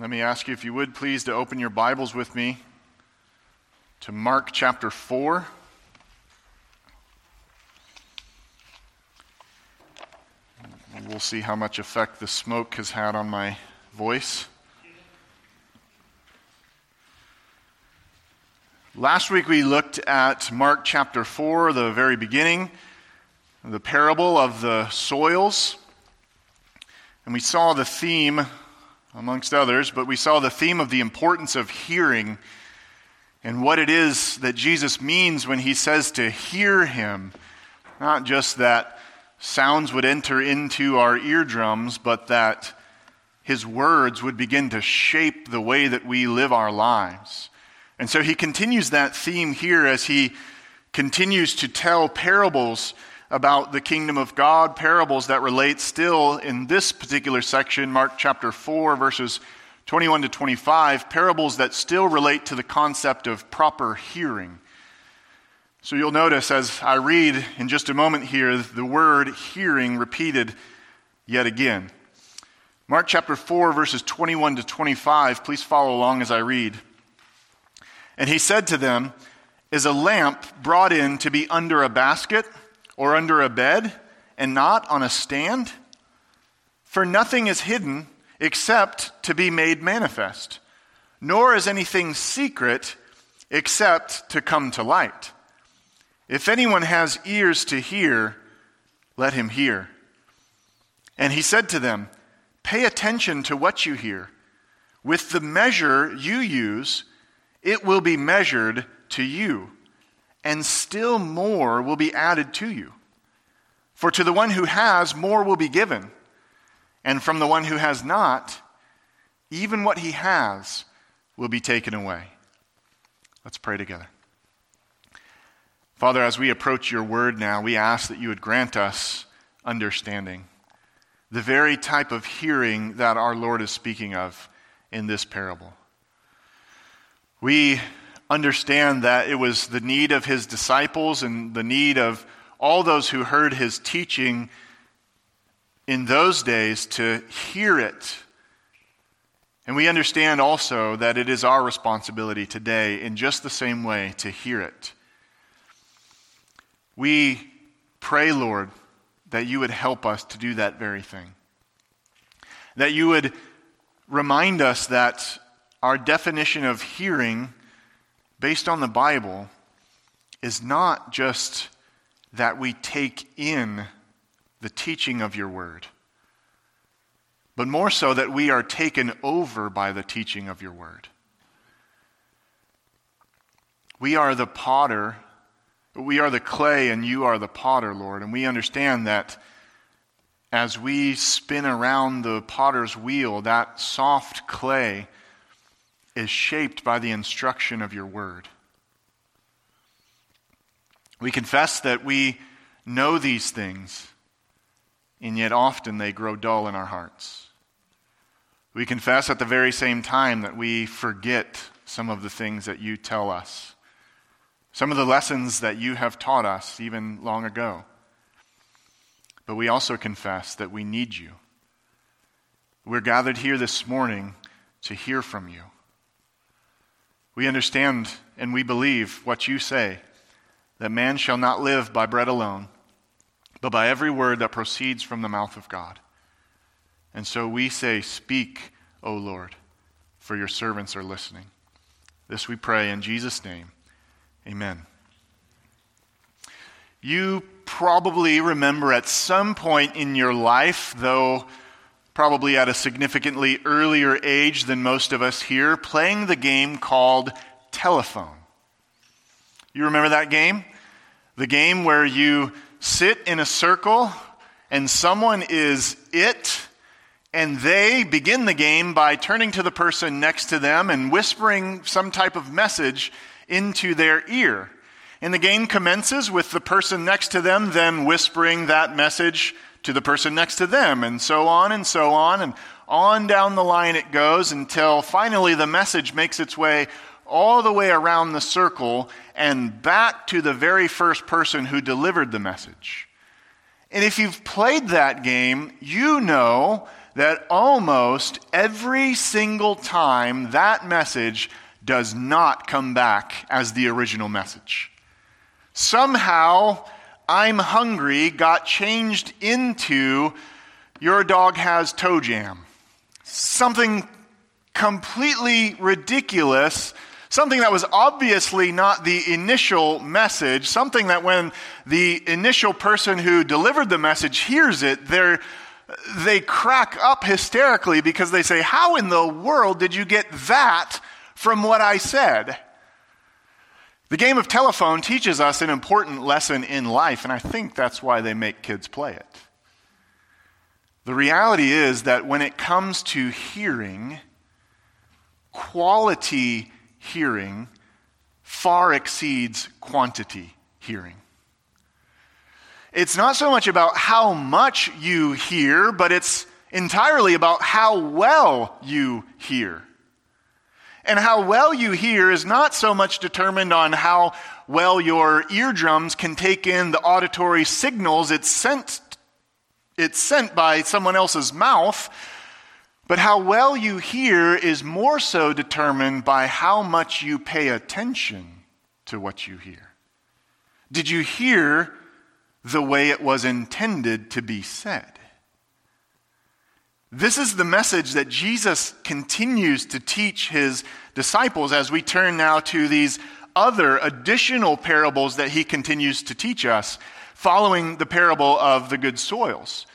Let me ask you, if you would please, to open your Bibles with me to Mark chapter 4. We'll see how much effect the smoke has had on my voice. Last week we looked at Mark chapter 4, the very beginning, the parable of the soils. And we saw the theme, amongst others, but we saw the theme of the importance of hearing and what it is that Jesus means when he says to hear him. Not just that sounds would enter into our eardrums, but that his words would begin to shape the way that we live our lives. And so he continues that theme here as he continues to tell parables about the kingdom of God, parables that relate still in this particular section, Mark chapter 4, verses 21 to 25, parables that still relate to the concept of proper hearing. So you'll notice as I read in just a moment here the word hearing repeated yet again. Mark chapter 4, verses 21 to 25. Please follow along as I read. And he said to them, Is a lamp brought in to be under a basket or under a bed and not on a stand? For nothing is hidden except to be made manifest, nor is anything secret except to come to light. If anyone has ears to hear, let him hear. And he said to them, Pay attention to what you hear. With the measure you use, it will be measured to you, and still more will be added to you. For to the one who has, more will be given, and from the one who has not, even what he has will be taken away. Let's pray together. Father, as we approach your word now, we ask that you would grant us understanding, the very type of hearing that our Lord is speaking of in this parable. We understand that it was the need of his disciples and the need of all those who heard his teaching in those days to hear it. And we understand also that it is our responsibility today, in just the same way, to hear it. We pray, Lord, that you would help us to do that very thing. That you would remind us that our definition of hearing, based on the Bible, is not just that we take in the teaching of your word, but more so that we are taken over by the teaching of your word. We are the potter, we are the clay, and you are the potter, Lord. And we understand that as we spin around the potter's wheel, that soft clay is shaped by the instruction of your word. We confess that we know these things, and yet often they grow dull in our hearts. We confess at the very same time that we forget some of the things that you tell us, some of the lessons that you have taught us even long ago. But we also confess that we need you. We're gathered here this morning to hear from you. We understand and we believe what you say that man shall not live by bread alone, but by every word that proceeds from the mouth of God. And so we say, Speak, O Lord, for your servants are listening. This we pray in Jesus' name. Amen. You probably remember at some point in your life, though probably at a significantly earlier age than most of us here, playing the game called telephone. You remember that game? The game where you sit in a circle and someone is it, and they begin the game by turning to the person next to them and whispering some type of message into their ear. And the game commences with the person next to them then whispering that message to the person next to them, and so on and so on, and on down the line it goes until finally the message makes its way all the way around the circle and back to the very first person who delivered the message. And if you've played that game, you know that almost every single time that message does not come back as the original message. Somehow, I'm hungry got changed into your dog has toe jam. Something completely ridiculous, something that was obviously not the initial message, something that when the initial person who delivered the message hears it, they're they crack up hysterically because they say, How in the world did you get that from what I said? The game of telephone teaches us an important lesson in life, and I think that's why they make kids play it. The reality is that when it comes to hearing, quality hearing far exceeds quantity hearing. It's not so much about how much you hear, but it's entirely about how well you hear. And how well you hear is not so much determined on how well your eardrums can take in the auditory signals it's sent, it's sent by someone else's mouth, but how well you hear is more so determined by how much you pay attention to what you hear. Did you hear the way it was intended to be said? This is the message that Jesus continues to teach his disciples as we turn now to these other additional parables that he continues to teach us, following the parable of the good soils.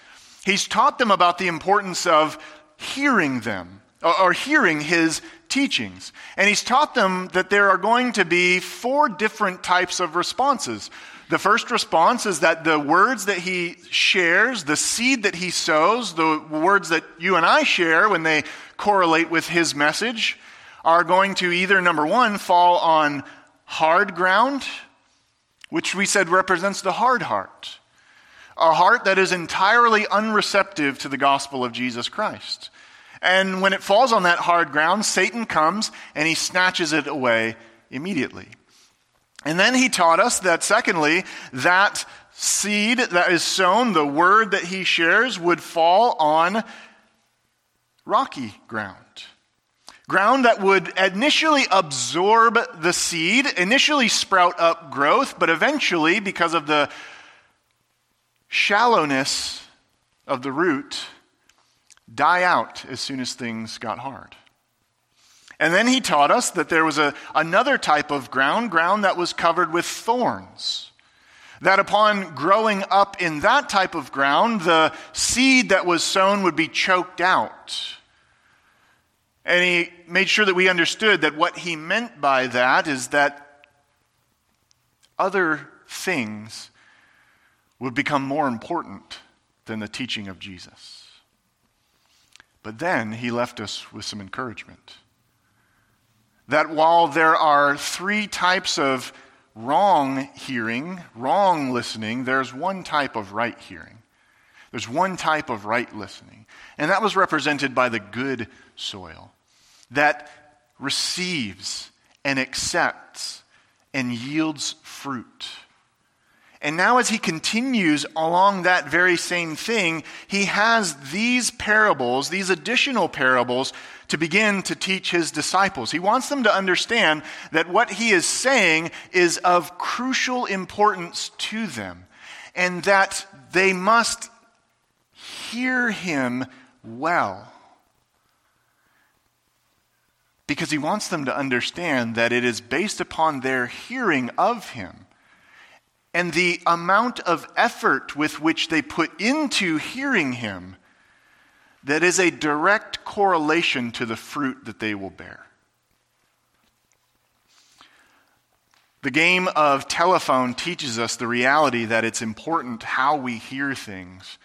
He's taught them about the importance of hearing them or hearing his teachings. And he's taught them that there are going to be four different types of responses. The first response is that the words that he shares, the seed that he sows, the words that you and I share when they correlate with his message, are going to either, number one, fall on hard ground, which we said represents the hard heart, a heart that is entirely unreceptive to the gospel of Jesus Christ. And when it falls on that hard ground, Satan comes and he snatches it away immediately. And then he taught us that, secondly, that seed that is sown, the word that he shares, would fall on rocky ground. Ground that would initially absorb the seed, initially sprout up growth, but eventually, because of the shallowness of the root, die out as soon as things got hard. And then he taught us that there was a, another type of ground, ground that was covered with thorns. That upon growing up in that type of ground, the seed that was sown would be choked out. And he made sure that we understood that what he meant by that is that other things would become more important than the teaching of Jesus. But then he left us with some encouragement. That while there are three types of wrong hearing, wrong listening, there's one type of right hearing. There's one type of right listening. And that was represented by the good soil that receives and accepts and yields fruit. And now, as he continues along that very same thing, he has these parables, these additional parables, to begin to teach his disciples. He wants them to understand that what he is saying is of crucial importance to them, and that they must hear him well. Because he wants them to understand that it is based upon their hearing of him and the amount of effort with which they put into hearing him that is a direct correlation to the fruit that they will bear. The game of telephone teaches us the reality that it's important how we hear things.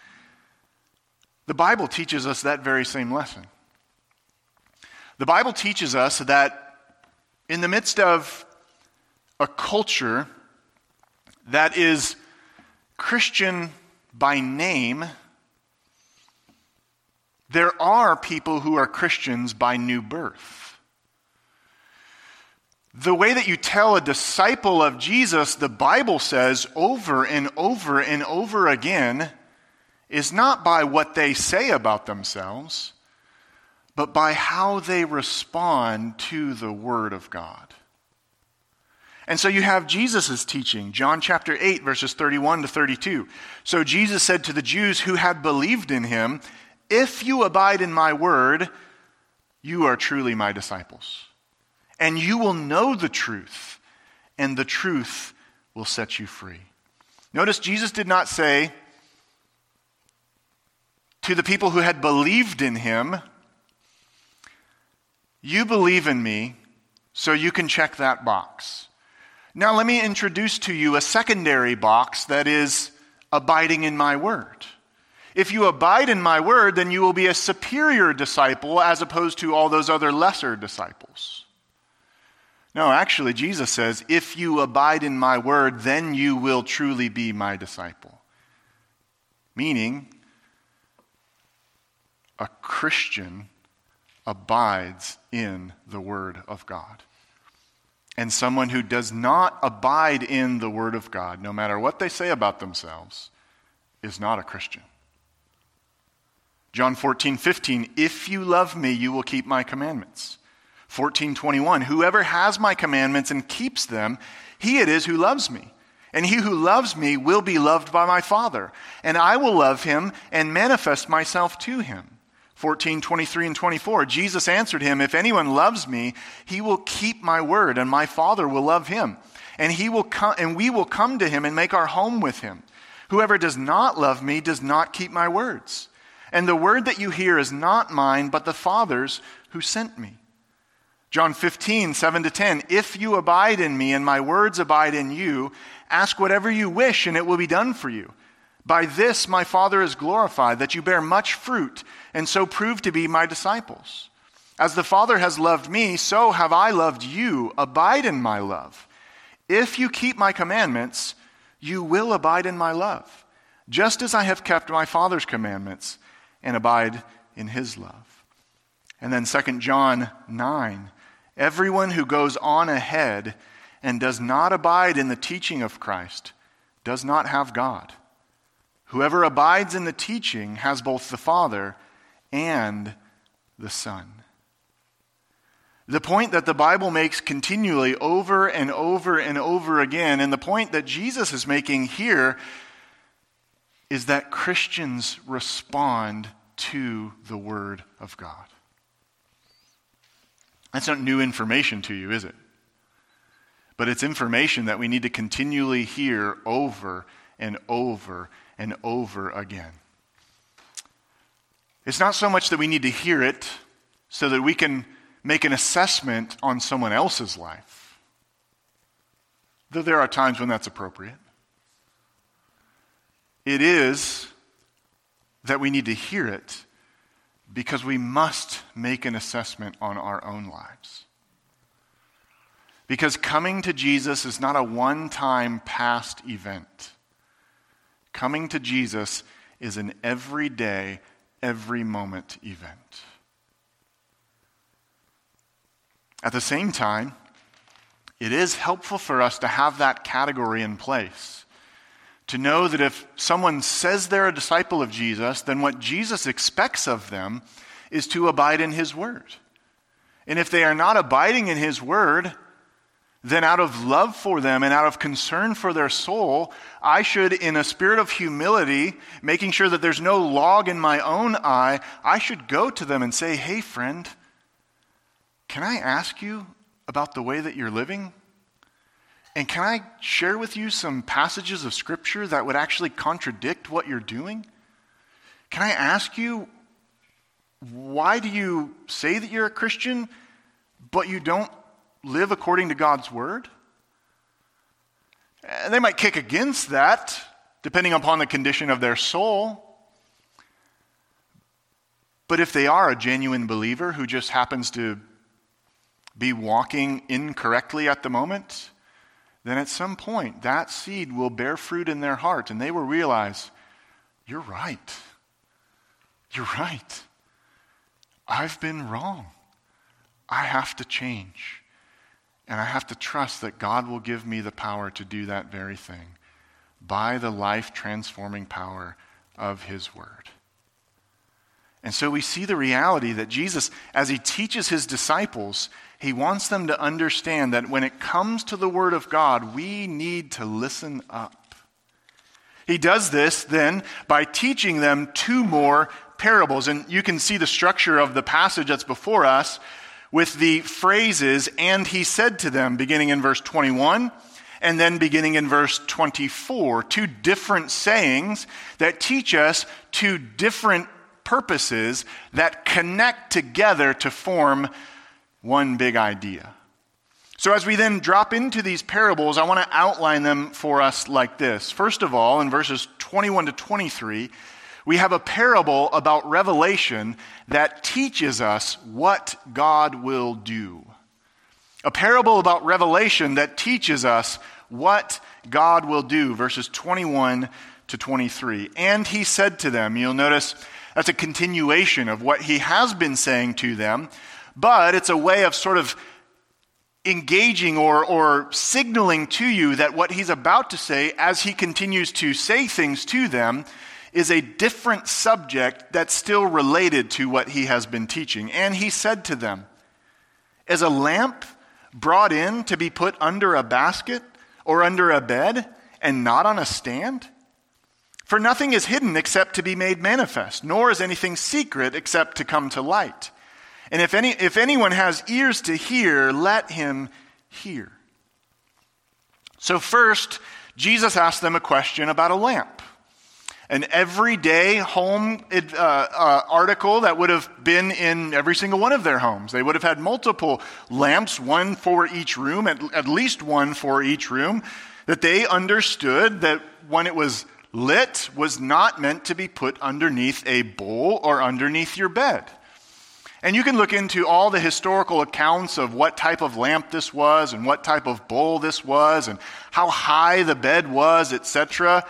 The Bible teaches us that very same lesson. The Bible teaches us that in the midst of a culture that is Christian by name, there are people who are Christians by new birth. The way that you tell a disciple of Jesus, the Bible says over and over and over again, is not by what they say about themselves, but by how they respond to the Word of God. And so you have Jesus' teaching, John chapter 8, verses 31 to 32. So Jesus said to the Jews who had believed in him, If you abide in my word, you are truly my disciples. And you will know the truth, and the truth will set you free. Notice Jesus did not say to the people who had believed in him, You believe in me, so you can check that box. Now, let me introduce to you a secondary box that is abiding in my word. If you abide in my word, then you will be a superior disciple as opposed to all those other lesser disciples. No, actually, Jesus says, if you abide in my word, then you will truly be my disciple. Meaning, a Christian abides in the word of God. And someone who does not abide in the Word of God, no matter what they say about themselves, is not a Christian. John 14, 15, if you love me, you will keep my commandments. 14, 21, whoever has my commandments and keeps them, he it is who loves me. And he who loves me will be loved by my Father, and I will love him and manifest myself to him. 14, 23, and 24. Jesus answered him, If anyone loves me, he will keep my word, and my Father will love him. And, he will come, and we will come to him and make our home with him. Whoever does not love me does not keep my words. And the word that you hear is not mine, but the Father's who sent me. John 15, 7 to 10. If you abide in me and my words abide in you, ask whatever you wish and it will be done for you. By this my Father is glorified, that you bear much fruit, and so prove to be my disciples. As the Father has loved me, so have I loved you. Abide in my love. If you keep my commandments, you will abide in my love, just as I have kept my Father's commandments and abide in his love. And then 2 John 9 Everyone who goes on ahead and does not abide in the teaching of Christ does not have God. Whoever abides in the teaching has both the Father and the Son. The point that the Bible makes continually over and over and over again, and the point that Jesus is making here, is that Christians respond to the Word of God. That's not new information to you, is it? But it's information that we need to continually hear over and over and over again. It's not so much that we need to hear it so that we can make an assessment on someone else's life, though there are times when that's appropriate. It is that we need to hear it because we must make an assessment on our own lives. Because coming to Jesus is not a one time past event. Coming to Jesus is an everyday, every moment event. At the same time, it is helpful for us to have that category in place. To know that if someone says they're a disciple of Jesus, then what Jesus expects of them is to abide in his word. And if they are not abiding in his word, then out of love for them and out of concern for their soul, I should, in a spirit of humility, making sure that there's no log in my own eye, I should go to them and say, Hey, friend, can I ask you about the way that you're living? And can I share with you some passages of Scripture that would actually contradict what you're doing? Can I ask you, why do you say that you're a Christian, but you don't live according to God's word. And they might kick against that, depending upon the condition of their soul. But if they are a genuine believer who just happens to be walking incorrectly at the moment, then at some point that seed will bear fruit in their heart and they will realize, you're right. You're right. I've been wrong. I have to change. And I have to trust that God will give me the power to do that very thing by the life transforming power of his word. And so we see the reality that Jesus, as he teaches his disciples, he wants them to understand that when it comes to the word of God, we need to listen up. He does this then by teaching them two more parables. And you can see the structure of the passage that's before us with the phrases, and he said to them, beginning in verse 21 and then beginning in verse 24. Two different sayings that teach us two different purposes that connect together to form one big idea. So, as we then drop into these parables, I want to outline them for us like this. First of all, in verses 21 to 23, we have a parable about revelation that teaches us what God will do. A parable about revelation that teaches us what God will do, verses 21 to 23. And he said to them, you'll notice that's a continuation of what he has been saying to them, but it's a way of sort of engaging or, or signaling to you that what he's about to say, as he continues to say things to them, is a different subject that's still related to what he has been teaching. And he said to them, Is a lamp brought in to be put under a basket or under a bed and not on a stand? For nothing is hidden except to be made manifest, nor is anything secret except to come to light. And if, any, if anyone has ears to hear, let him hear. So, first, Jesus asked them a question about a lamp an everyday home uh, uh, article that would have been in every single one of their homes. They would have had multiple lamps, one for each room, at, at least one for each room, that they understood that when it was lit was not meant to be put underneath a bowl or underneath your bed. And you can look into all the historical accounts of what type of lamp this was and what type of bowl this was and how high the bed was, etc.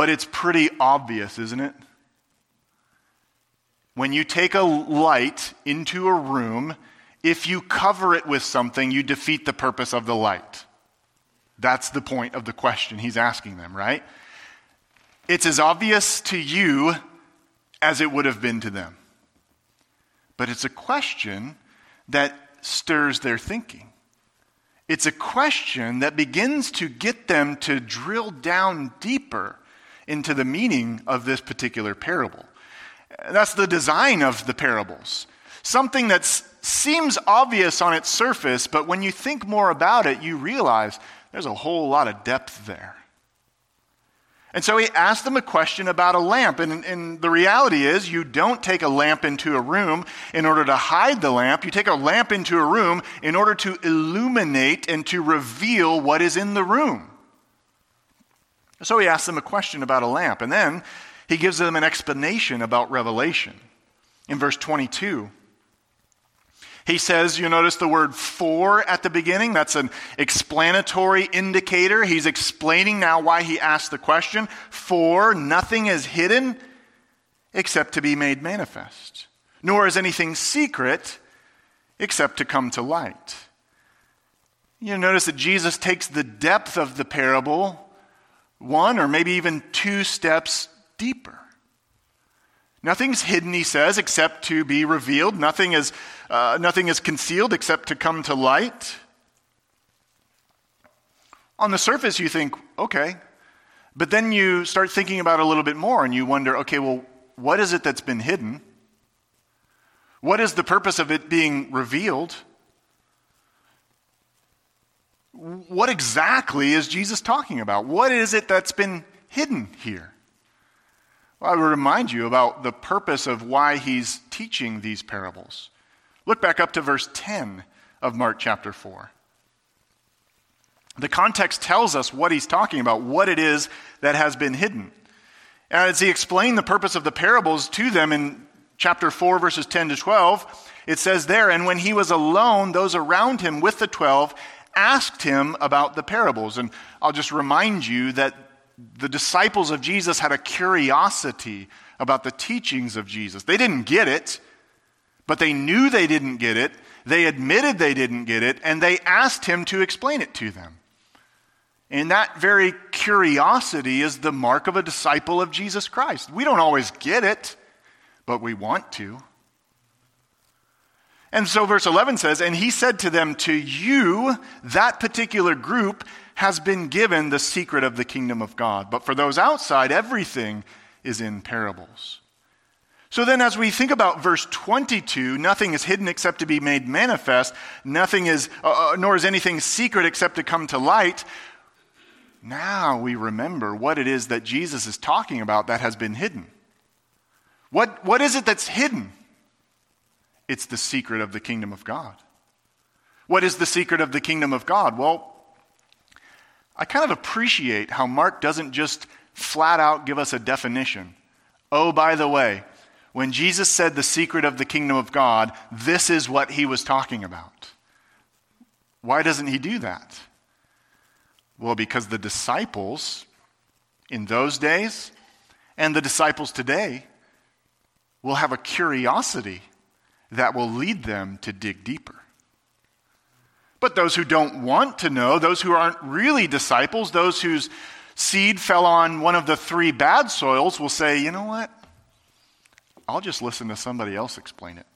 But it's pretty obvious, isn't it? When you take a light into a room, if you cover it with something, you defeat the purpose of the light. That's the point of the question he's asking them, right? It's as obvious to you as it would have been to them. But it's a question that stirs their thinking. It's a question that begins to get them to drill down deeper into the meaning of this particular parable. That's the design of the parables. Something that seems obvious on its surface, but when you think more about it, you realize there's a whole lot of depth there. And so he asked them a question about a lamp. And, and, the reality is, you don't take a lamp into a room in order to hide the lamp. You take a lamp into a room in order to illuminate and to reveal what is in the room. So he asks them a question about a lamp, and then he gives them an explanation about Revelation. In verse 22, he says, you notice the word for at the beginning? That's an explanatory indicator. He's explaining now why he asked the question. For nothing is hidden except to be made manifest, nor is anything secret except to come to light. You notice that Jesus takes the depth of the parable one or maybe even two steps deeper. Nothing's hidden, he says, except to be revealed. Nothing is, uh, nothing is concealed except to come to light. On the surface, you think, okay. But then you start thinking about it a little bit more and you wonder, okay, well, what is it that's been hidden? What is the purpose of it being revealed? What exactly is Jesus talking about? What is it that's been hidden here? Well, I would remind you about the purpose of why he's teaching these parables. Look back up to verse 10 of Mark chapter 4. The context tells us what he's talking about, what it is that has been hidden. And as he explained the purpose of the parables to them in chapter 4, verses 10 to 12, it says there, And when he was alone, those around him with the twelve asked him about the parables. And I'll just remind you that the disciples of Jesus had a curiosity about the teachings of Jesus. They didn't get it, but they knew they didn't get it. They admitted they didn't get it, and they asked him to explain it to them. And that very curiosity is the mark of a disciple of Jesus Christ. We don't always get it, but we want to. And so verse 11 says, And he said to them, To you, that particular group, has been given the secret of the kingdom of God. But for those outside, everything is in parables. So then, as we think about verse 22, nothing is hidden except to be made manifest, nothing is, uh, uh, nor is anything secret except to come to light. Now we remember what it is that Jesus is talking about that has been hidden. What, what is it that's hidden? It's the secret of the kingdom of God. What is the secret of the kingdom of God? Well, I kind of appreciate how Mark doesn't just flat out give us a definition. Oh, by the way, when Jesus said the secret of the kingdom of God, this is what he was talking about. Why doesn't he do that? Well, because the disciples in those days and the disciples today will have a curiosity that will lead them to dig deeper. But those who don't want to know, those who aren't really disciples, those whose seed fell on one of the three bad soils, will say, you know what? I'll just listen to somebody else explain it.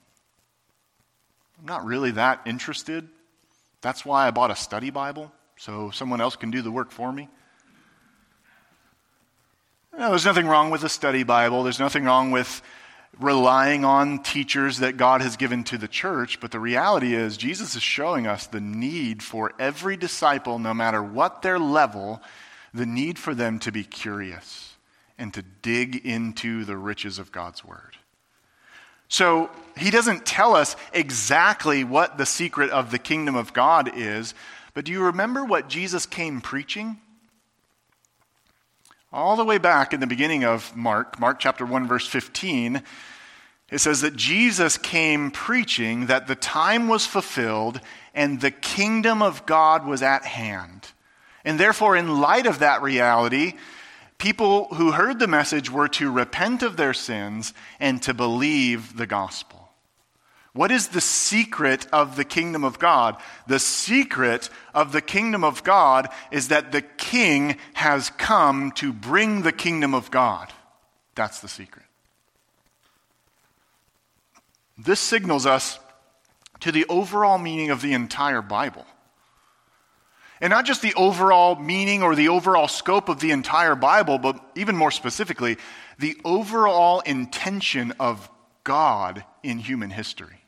I'm not really that interested. That's why I bought a study Bible, so someone else can do the work for me. No, there's nothing wrong with a study Bible. There's nothing wrong with relying on teachers that God has given to the church, but the reality is, Jesus is showing us the need for every disciple, no matter what their level, the need for them to be curious and to dig into the riches of God's Word. So he doesn't tell us exactly what the secret of the kingdom of God is, but do you remember what Jesus came preaching? All the way back in the beginning of Mark, Mark chapter 1, verse 15, it says that Jesus came preaching that the time was fulfilled and the kingdom of God was at hand. And therefore, in light of that reality, people who heard the message were to repent of their sins and to believe the gospel. What is the secret of the kingdom of God? The secret of the kingdom of God is that the king has come to bring the kingdom of God. That's the secret. This signals us to the overall meaning of the entire Bible. And not just the overall meaning or the overall scope of the entire Bible, but even more specifically, the overall intention of God in human history.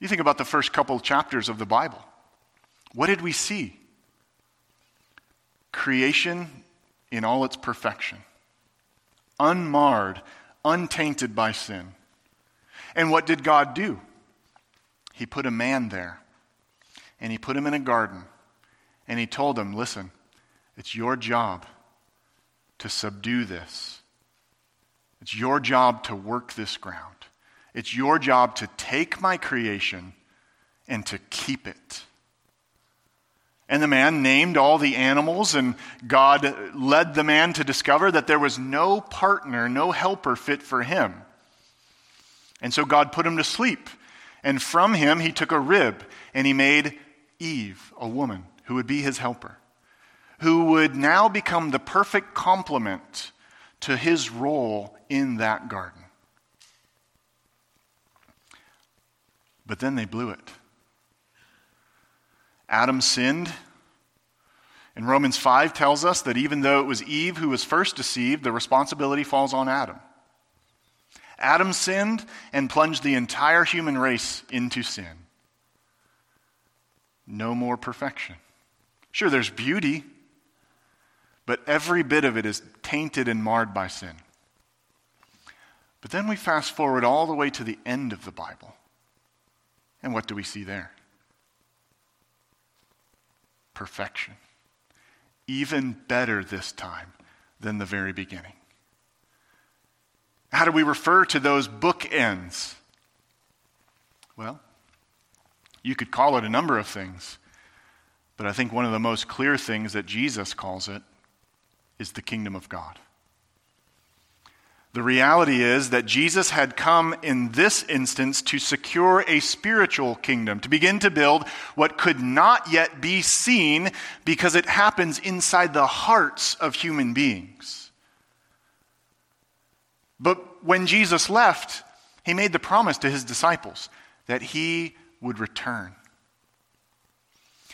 You think about the first couple chapters of the Bible. What did we see? Creation in all its perfection, unmarred, untainted by sin. And what did God do? He put a man there, and he put him in a garden, and he told him, Listen, it's your job to subdue this. It's your job to work this ground. It's your job to take my creation and to keep it. And the man named all the animals, and God led the man to discover that there was no partner, no helper fit for him. And so God put him to sleep. And from him he took a rib, and he made Eve, a woman, who would be his helper, who would now become the perfect complement to his role in that garden. But then they blew it. Adam sinned. And Romans 5 tells us that even though it was Eve who was first deceived, the responsibility falls on Adam. Adam sinned and plunged the entire human race into sin. No more perfection. Sure, there's beauty, but every bit of it is tainted and marred by sin. But then we fast forward all the way to the end of the Bible. And what do we see there? Perfection. Even better this time than the very beginning. How do we refer to those bookends? Well, you could call it a number of things, but I think one of the most clear things that Jesus calls it is the kingdom of God. The reality is that Jesus had come in this instance to secure a spiritual kingdom, to begin to build what could not yet be seen because it happens inside the hearts of human beings. But when Jesus left, he made the promise to his disciples that he would return.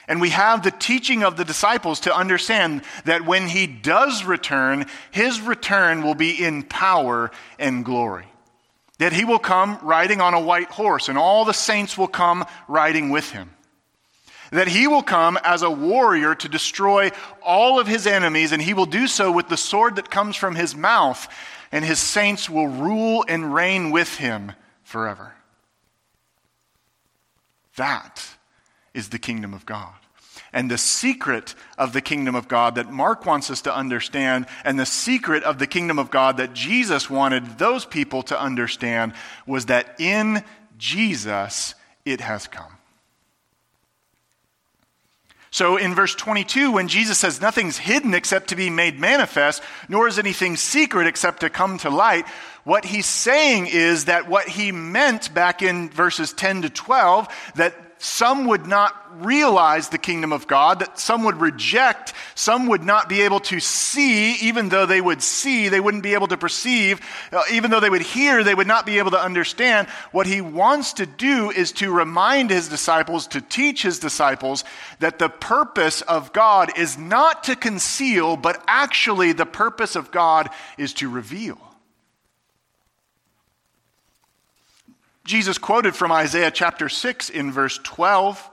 And we have the teaching of the disciples to understand that when he does return, his return will be in power and glory. That he will come riding on a white horse, and all the saints will come riding with him. That he will come as a warrior to destroy all of his enemies, and he will do so with the sword that comes from his mouth, and his saints will rule and reign with him forever. That is the kingdom of God. And the secret of the kingdom of God that Mark wants us to understand, and the secret of the kingdom of God that Jesus wanted those people to understand, was that in Jesus it has come. So in verse 22, when Jesus says nothing's hidden except to be made manifest, nor is anything secret except to come to light, what he's saying is that what he meant back in verses 10 to 12, that some would not realize the kingdom of God, that some would reject, some would not be able to see, even though they would see, they wouldn't be able to perceive, uh, even though they would hear, they would not be able to understand. What he wants to do is to remind his disciples, to teach his disciples, that the purpose of God is not to conceal, but actually the purpose of God is to reveal. Jesus quoted from Isaiah chapter 6 in verse 12.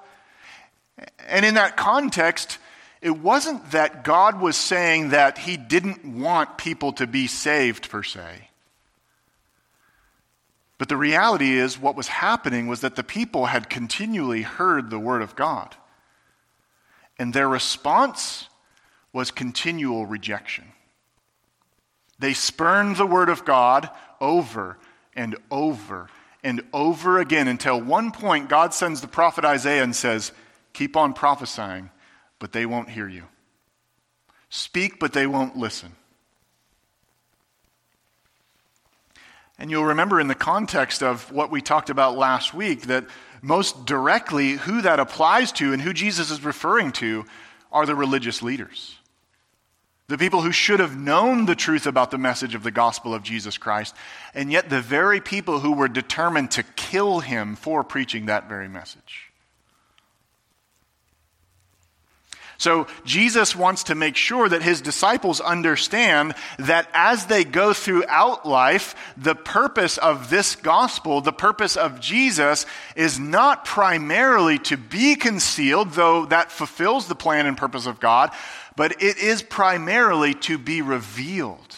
And in that context, it wasn't that God was saying that he didn't want people to be saved per se. But the reality is, what was happening was that the people had continually heard the word of God. And their response was continual rejection. They spurned the word of God over and over and over again until one point God sends the prophet Isaiah and says, Keep on prophesying, but they won't hear you. Speak, but they won't listen. And you'll remember in the context of what we talked about last week that most directly who that applies to and who Jesus is referring to are the religious leaders the people who should have known the truth about the message of the gospel of Jesus Christ, and yet the very people who were determined to kill him for preaching that very message. So, Jesus wants to make sure that his disciples understand that as they go throughout life, the purpose of this gospel, the purpose of Jesus, is not primarily to be concealed, though that fulfills the plan and purpose of God, but it is primarily to be revealed.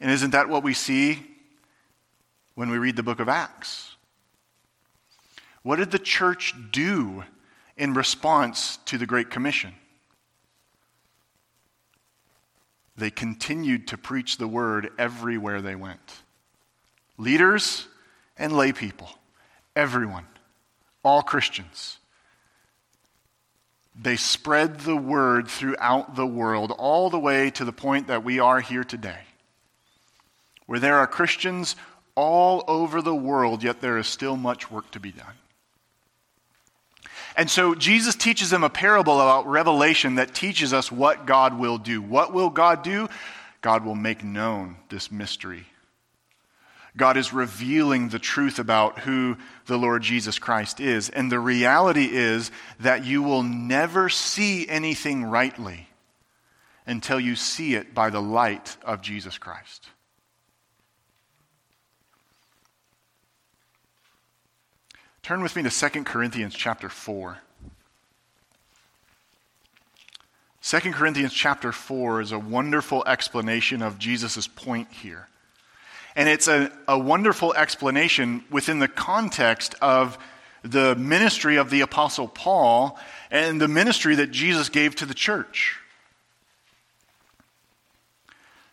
And isn't that what we see when we read the book of Acts? What did the church do in response to the Great Commission? They continued to preach the word everywhere they went. Leaders and lay people, everyone, all Christians. They spread the word throughout the world, all the way to the point that we are here today, where there are Christians all over the world, yet there is still much work to be done. And so Jesus teaches them a parable about revelation that teaches us what God will do. What will God do? God will make known this mystery God is revealing the truth about who the Lord Jesus Christ is. And the reality is that you will never see anything rightly until you see it by the light of Jesus Christ. Turn with me to 2 Corinthians chapter 4. 2 Corinthians chapter 4 is a wonderful explanation of Jesus' point here. And it's a, a wonderful explanation within the context of the ministry of the Apostle Paul and the ministry that Jesus gave to the church.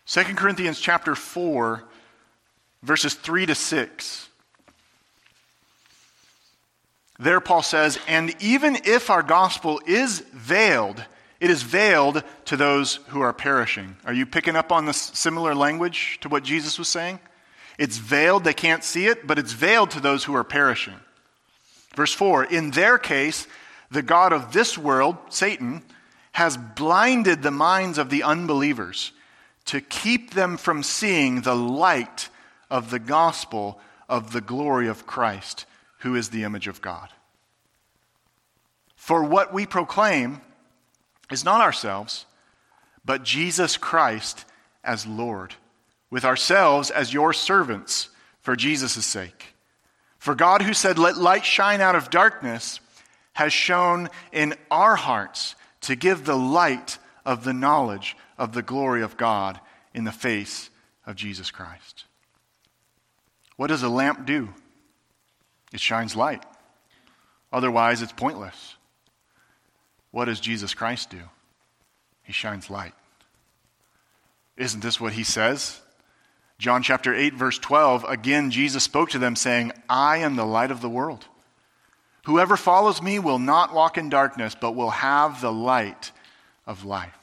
2 Corinthians chapter 4, verses 3 to 6. There, Paul says, And even if our gospel is veiled, It is veiled to those who are perishing. Are you picking up on the similar language to what Jesus was saying? It's veiled, they can't see it, but it's veiled to those who are perishing. Verse 4 In their case, the God of this world, Satan, has blinded the minds of the unbelievers to keep them from seeing the light of the gospel of the glory of Christ, who is the image of God. For what we proclaim is not ourselves, but Jesus Christ as Lord, with ourselves as your servants for Jesus' sake. For God, who said, Let light shine out of darkness, has shone in our hearts to give the light of the knowledge of the glory of God in the face of Jesus Christ. What does a lamp do? It shines light. Otherwise, it's pointless. What does Jesus Christ do? He shines light. Isn't this what he says? John chapter 8, verse 12, again, Jesus spoke to them, saying, I am the light of the world. Whoever follows me will not walk in darkness, but will have the light of life.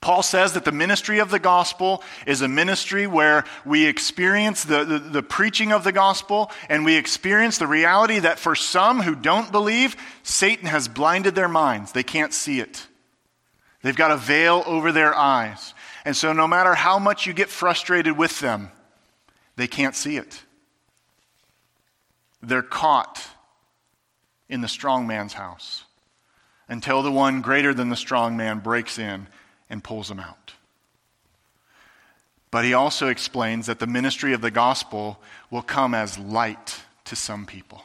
Paul says that the ministry of the gospel is a ministry where we experience the, the, the, preaching of the gospel and we experience the reality that for some who don't believe, Satan has blinded their minds. They can't see it. They've got a veil over their eyes. And so, no matter how much you get frustrated with them, they can't see it. They're caught in the strong man's house until the one greater than the strong man breaks in and pulls them out. But he also explains that the ministry of the gospel will come as light to some people.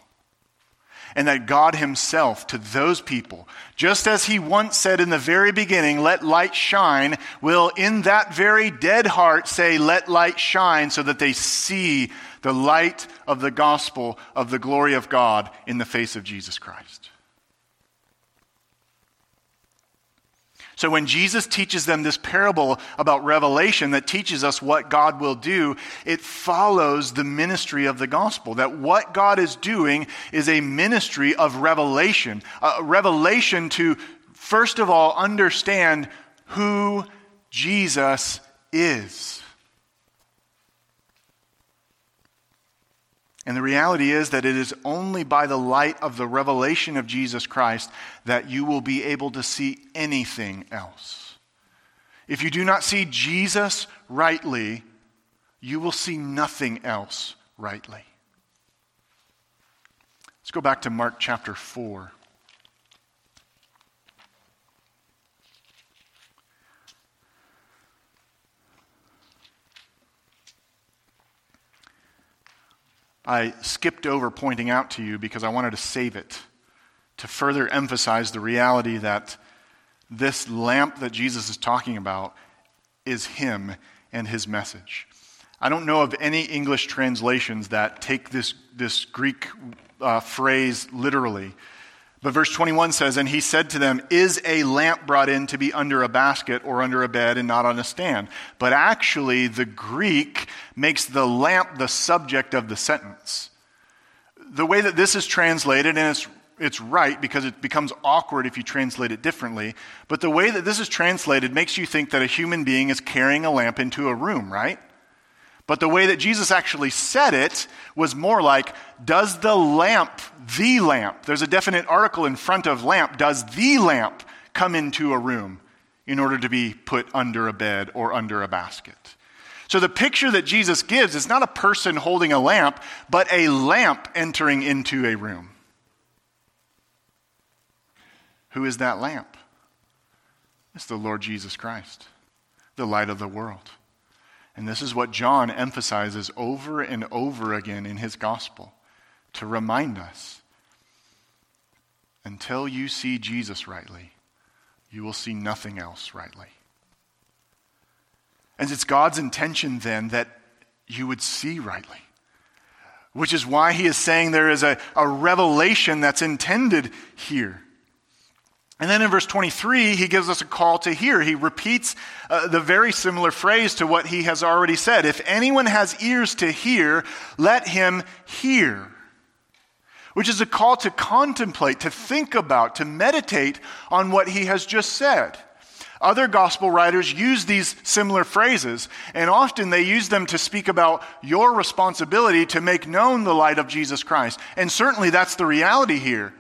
And that God Himself, to those people, just as He once said in the very beginning, let light shine, will in that very dead heart say, let light shine, so that they see the light of the gospel of the glory of God in the face of Jesus Christ. So when Jesus teaches them this parable about revelation that teaches us what God will do, it follows the ministry of the gospel. That what God is doing is a ministry of revelation, a revelation to, first of all, understand who Jesus is. And the reality is that it is only by the light of the revelation of Jesus Christ that you will be able to see anything else. If you do not see Jesus rightly, you will see nothing else rightly. Let's go back to Mark chapter 4. I skipped over pointing out to you because I wanted to save it to further emphasize the reality that this lamp that Jesus is talking about is Him and His message. I don't know of any English translations that take this, this Greek uh, phrase literally. But verse 21 says, And he said to them, Is a lamp brought in to be under a basket or under a bed and not on a stand? But actually, the Greek makes the lamp the subject of the sentence. The way that this is translated, and it's, it's right because it becomes awkward if you translate it differently, but the way that this is translated makes you think that a human being is carrying a lamp into a room, right? But the way that Jesus actually said it was more like, Does the lamp, the lamp, there's a definite article in front of lamp, does the lamp come into a room in order to be put under a bed or under a basket? So the picture that Jesus gives is not a person holding a lamp, but a lamp entering into a room. Who is that lamp? It's the Lord Jesus Christ, the light of the world. And this is what John emphasizes over and over again in his gospel to remind us until you see Jesus rightly, you will see nothing else rightly. And it's God's intention then that you would see rightly, which is why he is saying there is a, a revelation that's intended here. And then in verse 23, he gives us a call to hear. He repeats uh, the very similar phrase to what he has already said. If anyone has ears to hear, let him hear. which is a call to contemplate, to think about, to meditate on what he has just said. Other gospel writers use these similar phrases, and often they use them to speak about your responsibility to make known the light of Jesus Christ. And certainly that's the reality here.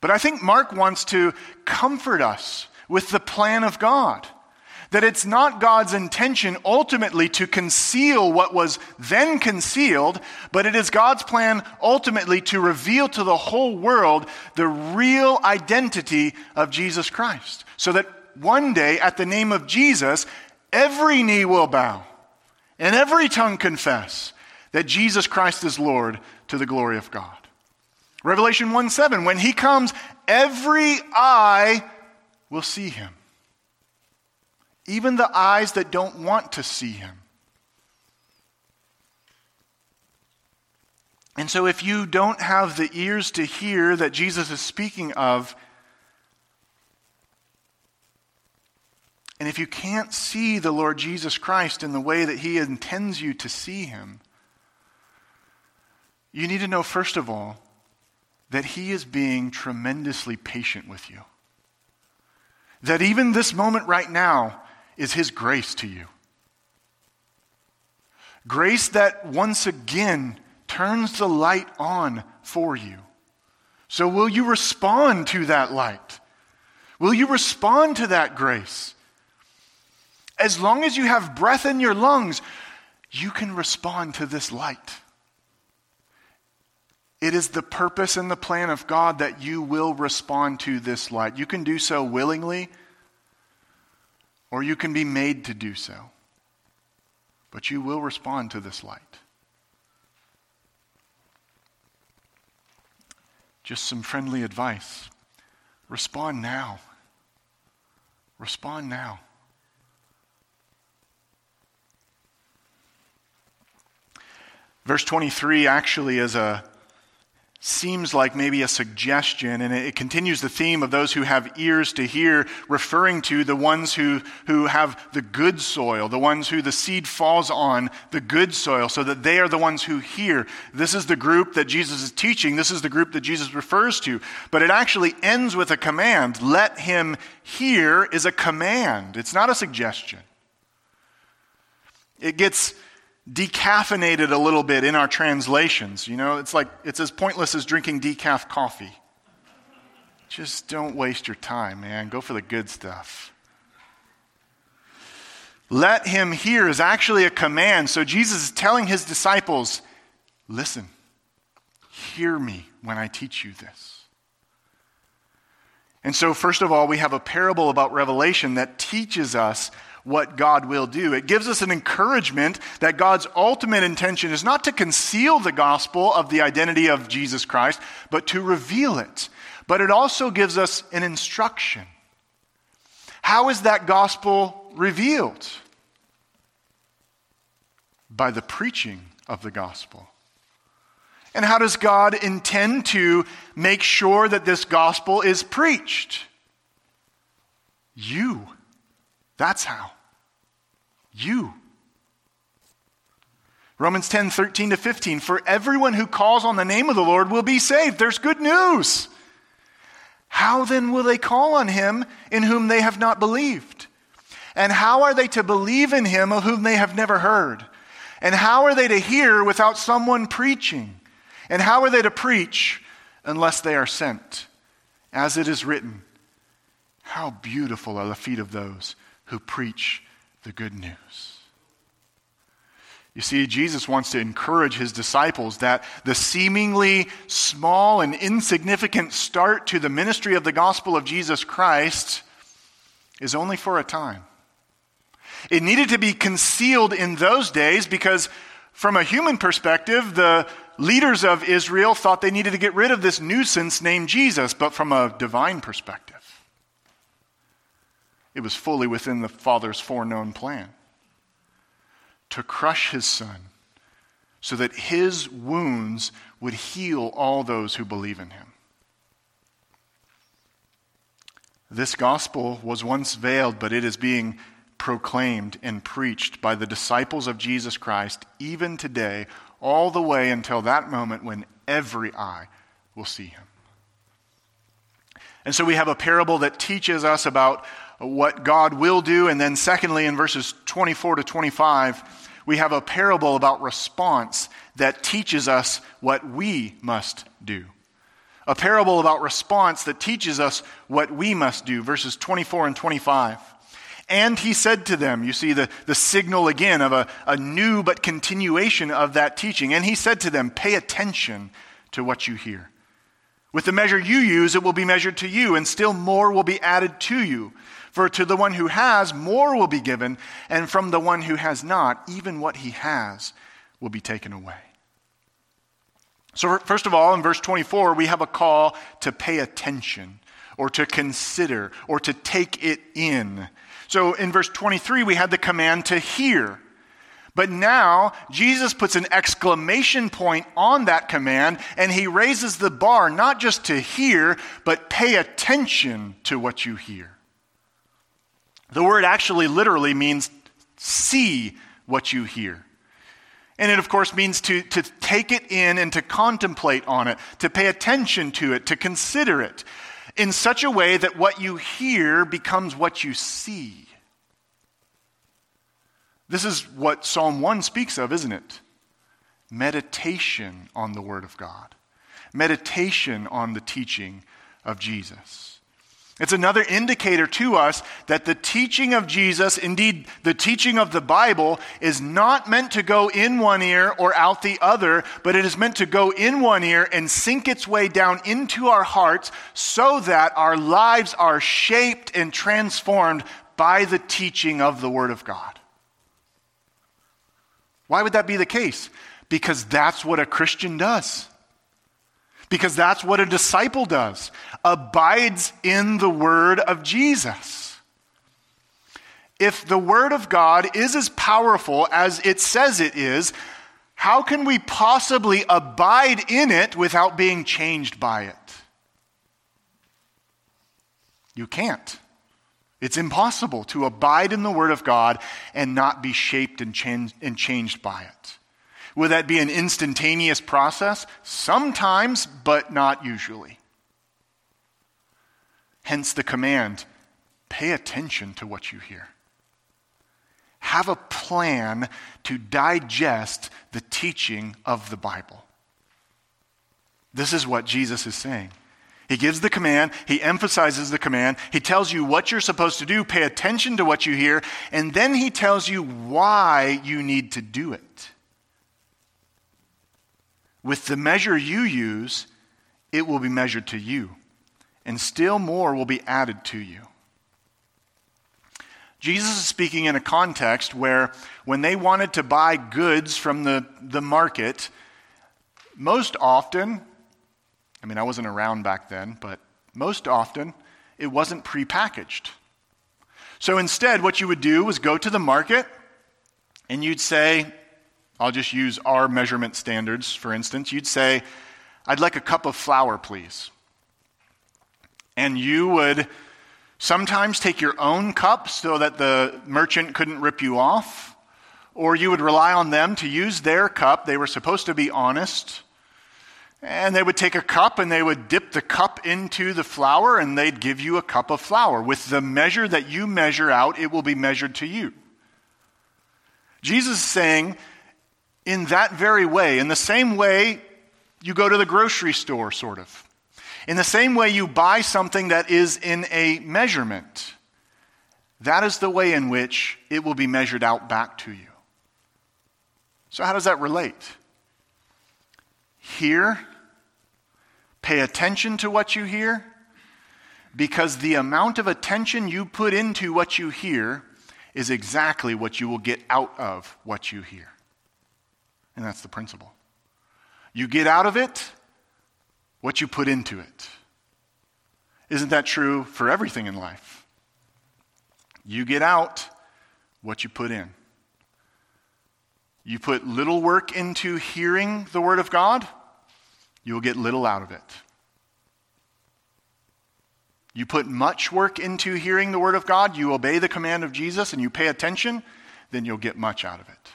But I think Mark wants to comfort us with the plan of God. That it's not God's intention ultimately to conceal what was then concealed, but it is God's plan ultimately to reveal to the whole world the real identity of Jesus Christ. So that one day, at the name of Jesus, every knee will bow and every tongue confess that Jesus Christ is Lord to the glory of God. Revelation 1 7, when he comes, every eye will see him, even the eyes that don't want to see him. And so, if you don't have the ears to hear that Jesus is speaking of, And if you can't see the Lord Jesus Christ in the way that He intends you to see Him, you need to know, first of all, that He is being tremendously patient with you. That even this moment right now is His grace to you. Grace that once again turns the light on for you. So, will you respond to that light? Will you respond to that grace? As long as you have breath in your lungs, you can respond to this light. It is the purpose and the plan of God that you will respond to this light. You can do so willingly, or you can be made to do so. But you will respond to this light. Just some friendly advice. Respond now. Respond now. Verse 23 actually is a seems like maybe a suggestion, and it continues the theme of those who have ears to hear, referring to the ones who, who have the good soil, the ones who the seed falls on, the good soil, so that they are the ones who hear. This is the group that Jesus is teaching. This is the group that Jesus refers to. But it actually ends with a command. Let him hear is a command, it's not a suggestion. It gets decaffeinated a little bit in our translations. You know, it's like it's as pointless as drinking decaf coffee. Just don't waste your time, man. Go for the good stuff. Let him hear is actually a command. So Jesus is telling his disciples, listen, hear me when I teach you this. And so, first of all, we have a parable about Revelation that teaches us what God will do. It gives us an encouragement that God's ultimate intention is not to conceal the gospel of the identity of Jesus Christ, but to reveal it. But it also gives us an instruction. How is that gospel revealed? By the preaching of the gospel. And how does God intend to make sure that this gospel is preached? You. That's how. You. Romans 10, 13 to 15. For everyone who calls on the name of the Lord will be saved. There's good news. How then will they call on him in whom they have not believed? And how are they to believe in him of whom they have never heard? And how are they to hear without someone preaching? And how are they to preach unless they are sent? As it is written, How beautiful are the feet of those who preach the good news. You see, Jesus wants to encourage his disciples that the seemingly small and insignificant start to the ministry of the gospel of Jesus Christ is only for a time. It needed to be concealed in those days because, from a human perspective, the leaders of Israel thought they needed to get rid of this nuisance named Jesus, but from a divine perspective, it was fully within the Father's foreknown plan to crush his son so that his wounds would heal all those who believe in him. This gospel was once veiled, but it is being proclaimed and preached by the disciples of Jesus Christ even today, all the way until that moment when every eye will see him. And so we have a parable that teaches us about what God will do. And then, secondly, in verses 24 to 25, we have a parable about response that teaches us what we must do. A parable about response that teaches us what we must do, verses 24 and 25. And he said to them, you see the, the signal again of a, a new but continuation of that teaching. And he said to them, Pay attention to what you hear. With the measure you use, it will be measured to you, and still more will be added to you. For to the one who has, more will be given, and from the one who has not, even what he has will be taken away. So, first of all, in verse 24, we have a call to pay attention, or to consider, or to take it in. So, in verse 23, we had the command to hear. But now, Jesus puts an exclamation point on that command, and he raises the bar not just to hear, but pay attention to what you hear. The word actually literally means see what you hear. And it, of course, means to, to take it in and to contemplate on it, to pay attention to it, to consider it in such a way that what you hear becomes what you see. This is what Psalm 1 speaks of, isn't it? Meditation on the Word of God, meditation on the teaching of Jesus. It's another indicator to us that the teaching of Jesus, indeed the teaching of the Bible, is not meant to go in one ear or out the other, but it is meant to go in one ear and sink its way down into our hearts so that our lives are shaped and transformed by the teaching of the Word of God. Why would that be the case? Because that's what a Christian does. Because that's what a disciple does abides in the word of Jesus. If the word of God is as powerful as it says it is, how can we possibly abide in it without being changed by it? You can't. It's impossible to abide in the Word of God and not be shaped and, changed, by it. Would that be an instantaneous process? Sometimes, but not usually. Hence the command pay attention to what you hear. Have a plan to digest the teaching of the Bible. This is what Jesus is saying. He gives the command, he emphasizes the command, he tells you what you're supposed to do, pay attention to what you hear, and then he tells you why you need to do it. With the measure you use, it will be measured to you, and still more will be added to you. Jesus is speaking in a context where when they wanted to buy goods from the, the market, most often I mean, I wasn't around back then, but most often it wasn't prepackaged. So instead, what you would do was go to the market and you'd say, I'll just use our measurement standards, for instance. You'd say, I'd like a cup of flour, please. And you would sometimes take your own cup so that the merchant couldn't rip you off, or you would rely on them to use their cup. They were supposed to be honest. And they would take a cup and they would dip the cup into the flour and they'd give you a cup of flour. With the measure that you measure out, it will be measured to you. Jesus is saying, in that very way, in the same way you go to the grocery store, sort of, in the same way you buy something that is in a measurement, that is the way in which it will be measured out back to you. So, how does that relate? Hear, pay attention to what you hear, because the amount of attention you put into what you hear is exactly what you will get out of what you hear. And that's the principle. You get out of it what you put into it. Isn't that true for everything in life? You get out what you put in. You put little work into hearing the Word of God, you will get little out of it. you put much work into hearing the Word of God, you obey the command of Jesus, and you pay attention, then you'll get much out of it.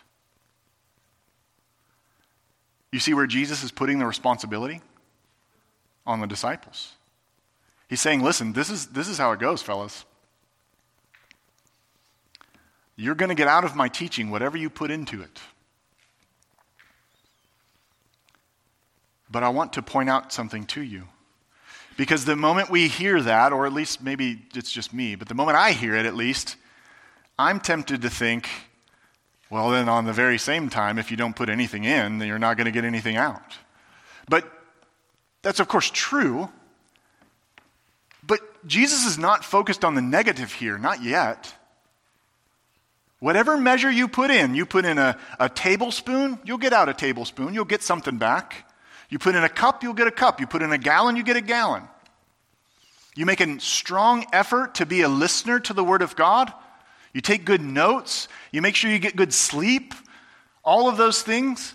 You see where Jesus is putting the responsibility? On the disciples. He's saying, listen, this is, this is how it goes, fellas. You're going to get out of my teaching whatever you put into it. But I want to point out something to you. Because the moment we hear that, or at least maybe it's just me, but the moment I hear it at least, I'm tempted to think, well, then on the very same time, if you don't put anything in, then you're not going to get anything out. But that's, of course, true. But Jesus is not focused on the negative here, not yet. Whatever measure you put in, you put in a, a tablespoon, you'll get out a tablespoon, you'll get something back. You put in a cup, you'll get a cup. You put in a gallon, you get a gallon. You make a strong effort to be a listener to the Word of God. You take good notes. You make sure you get good sleep. All of those things,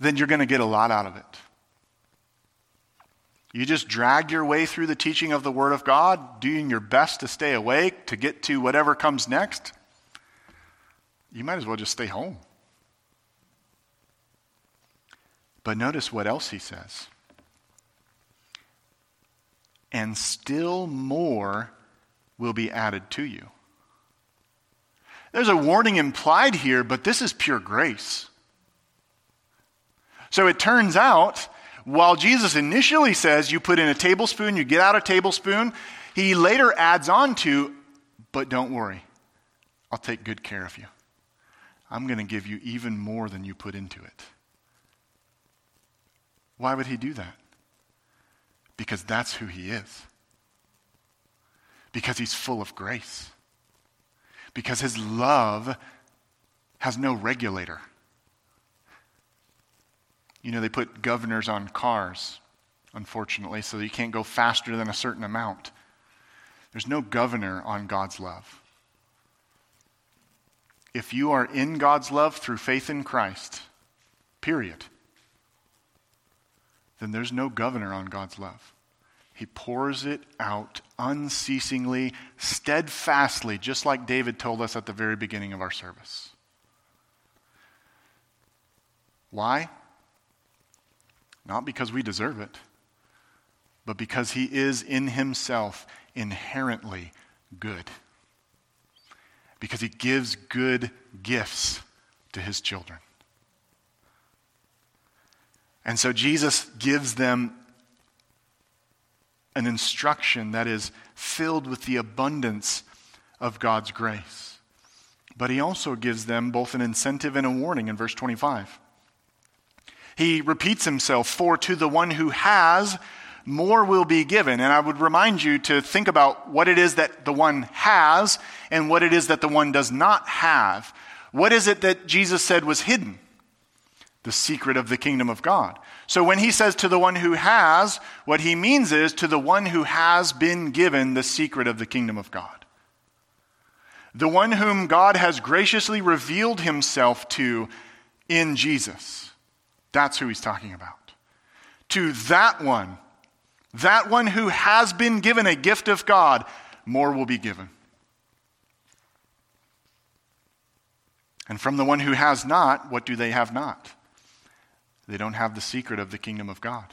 then you're going to get a lot out of it. You just drag your way through the teaching of the Word of God, doing your best to stay awake, to get to whatever comes next. You might as well just stay home. But notice what else he says. And still more will be added to you. There's a warning implied here, but this is pure grace. So it turns out, while Jesus initially says you put in a tablespoon, you get out a tablespoon, he later adds on to, but don't worry, I'll take good care of you. I'm going to give you even more than you put into it. Why would he do that? Because that's who he is. Because he's full of grace. Because his love has no regulator. You know, they put governors on cars, unfortunately, so you can't go faster than a certain amount. There's no governor on God's love. If you are in God's love through faith in Christ, period, then there's no governor on God's love. He pours it out unceasingly, steadfastly, just like David told us at the very beginning of our service. Why? Not because we deserve it, but because he is in himself inherently good. Because he gives good gifts to his children. And so Jesus gives them an instruction that is filled with the abundance of God's grace. But he also gives them both an incentive and a warning in verse 25. He repeats himself, For to the one who has, more will be given. And I would remind you to think about what it is that the one has and what it is that the one does not have. What is it that Jesus said was hidden? the secret of the kingdom of God. So when he says to the one who has, what he means is to the one who has been given the secret of the kingdom of God. The one whom God has graciously revealed himself to in Jesus. That's who he's talking about. To that one, that one who has been given a gift of God, more will be given. And from the one who has not, what do they have not? They don't have the secret of the kingdom of God.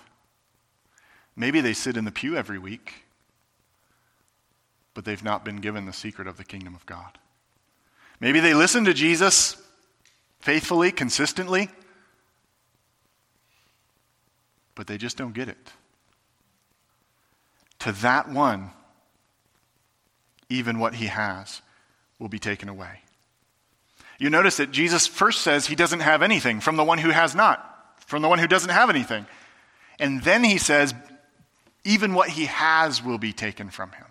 Maybe they sit in the pew every week, but they've not been given the secret of the kingdom of God. Maybe they listen to Jesus faithfully, consistently, but they just don't get it. To that one, even what he has will be taken away. You notice that Jesus first says he doesn't have anything from the one who has not from the one who doesn't have anything. And then he says, even what he has will be taken from him.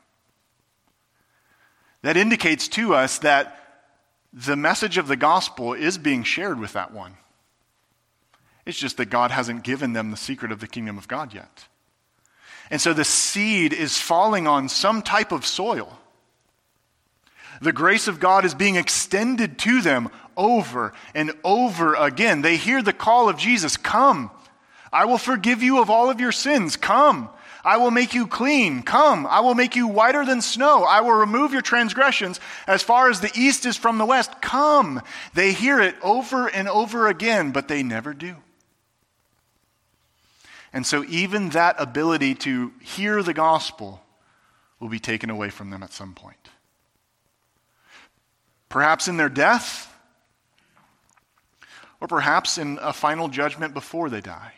That indicates to us that the message of the gospel is being shared with that one. It's just that God hasn't given them the secret of the kingdom of God yet. And so the seed is falling on some type of soil. The grace of God is being extended to them over and over again. They hear the call of Jesus Come, I will forgive you of all of your sins. Come, I will make you clean. Come, I will make you whiter than snow. I will remove your transgressions as far as the east is from the west. Come. They hear it over and over again, but they never do. And so, even that ability to hear the gospel will be taken away from them at some point. Perhaps in their death, or perhaps in a final judgment before they die.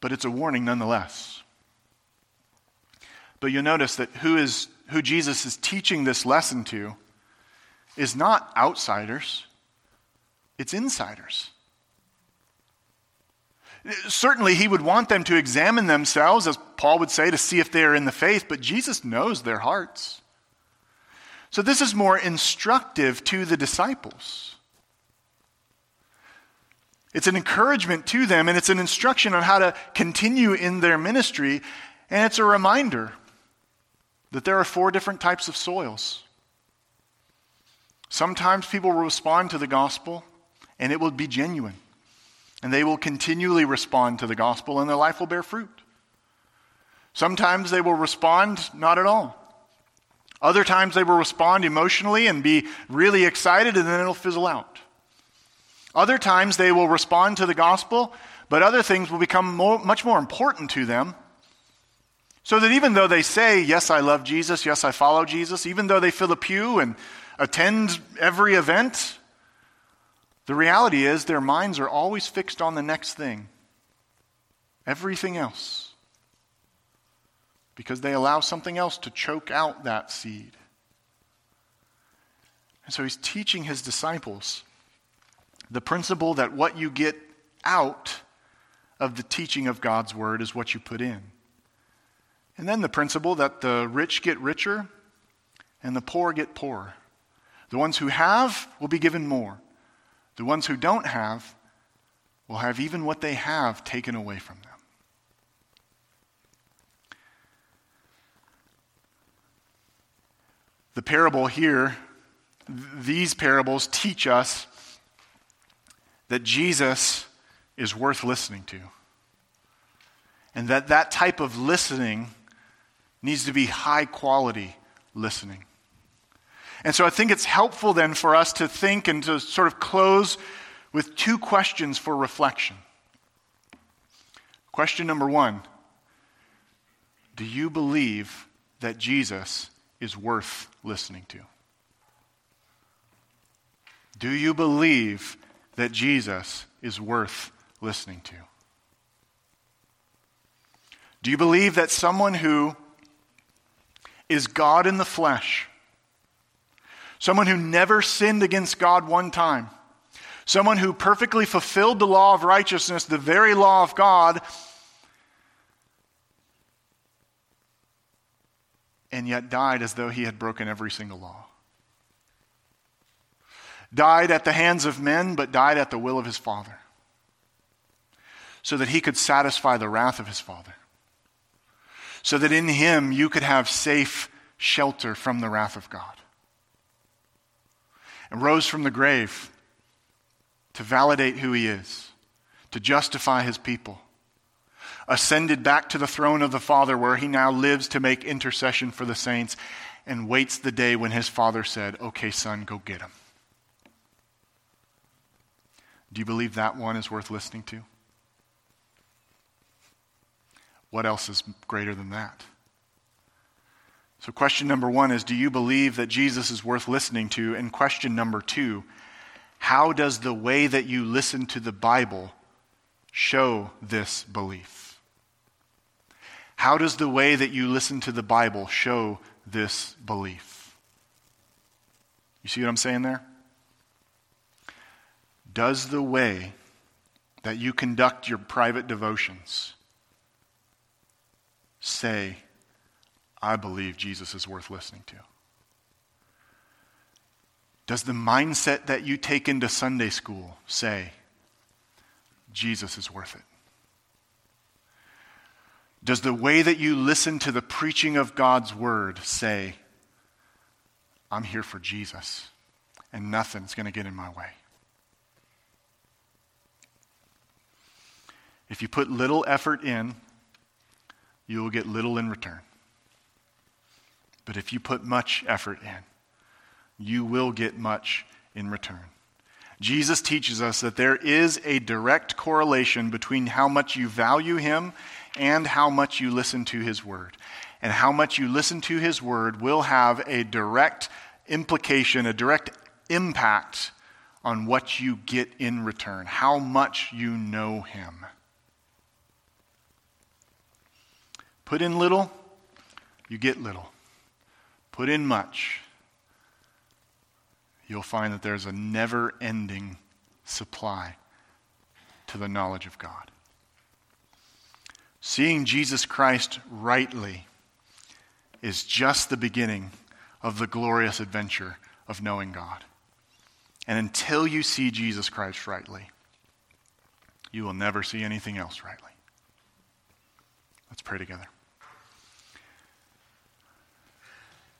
But it's a warning nonetheless. But you'll notice that who, is, who Jesus is teaching this lesson to is not outsiders, it's insiders. Certainly, he would want them to examine themselves, as Paul would say, to see if they are in the faith, but Jesus knows their hearts. So, this is more instructive to the disciples. It's an encouragement to them, and it's an instruction on how to continue in their ministry, and it's a reminder that there are four different types of soils. Sometimes people will respond to the gospel, and it will be genuine. And they will continually respond to the gospel, and their life will bear fruit. Sometimes they will respond not at all. Other times they will respond emotionally and be really excited, and then it'll fizzle out. Other times they will respond to the gospel, but other things will become more, much more important to them. So that even though they say, Yes, I love Jesus, yes, I follow Jesus, even though they fill a pew and attend every event, the reality is, their minds are always fixed on the next thing, everything else, because they allow something else to choke out that seed. And so he's teaching his disciples the principle that what you get out of the teaching of God's word is what you put in. And then the principle that the rich get richer and the poor get poorer. The ones who have will be given more. The ones who don't have will have even what they have taken away from them. The parable here, these parables teach us that Jesus is worth listening to. And that that type of listening needs to be high quality listening. And so I think it's helpful then for us to think and to sort of close with two questions for reflection. Question number one Do you believe that Jesus is worth listening to? Do you believe that Jesus is worth listening to? Do you believe that someone who is God in the flesh, someone who never sinned against God one time, someone who perfectly fulfilled the law of righteousness, the very law of God, and yet died as though he had broken every single law. Died at the hands of men, but died at the will of his Father, so that he could satisfy the wrath of his Father, so that in him you could have safe shelter from the wrath of God and rose from the grave to validate who he is, to justify his people, ascended back to the throne of the Father where he now lives to make intercession for the saints, and waits the day when his Father said, Okay, son, go get him. Do you believe that one is worth listening to? What else is greater than that? So, question number one is Do you believe that Jesus is worth listening to? And question number two How does the way that you listen to the Bible show this belief? How does the way that you listen to the Bible show this belief? You see what I'm saying there? Does the way that you conduct your private devotions say, I believe Jesus is worth listening to? Does the mindset that you take into Sunday school say, Jesus is worth it? Does the way that you listen to the preaching of God's word say, I'm here for Jesus and nothing's going to get in my way? If you put little effort in, you will get little in return. But if you put much effort in, you will get much in return. Jesus teaches us that there is a direct correlation between how much you value Him and how much you listen to His Word. And how much you listen to His Word will have a direct implication, a direct impact on what you get in return, how much you know Him. Put in little, you get little. Put in much, you'll find that there's a never ending supply to the knowledge of God. Seeing Jesus Christ rightly is just the beginning of the glorious adventure of knowing God. And until you see Jesus Christ rightly, you will never see anything else rightly. Let's pray together.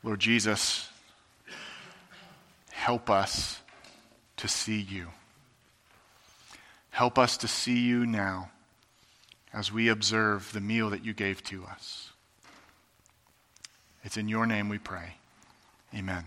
Lord Jesus, help us to see you. Help us to see you now as we observe the meal that you gave to us. It's in your name we pray. Amen.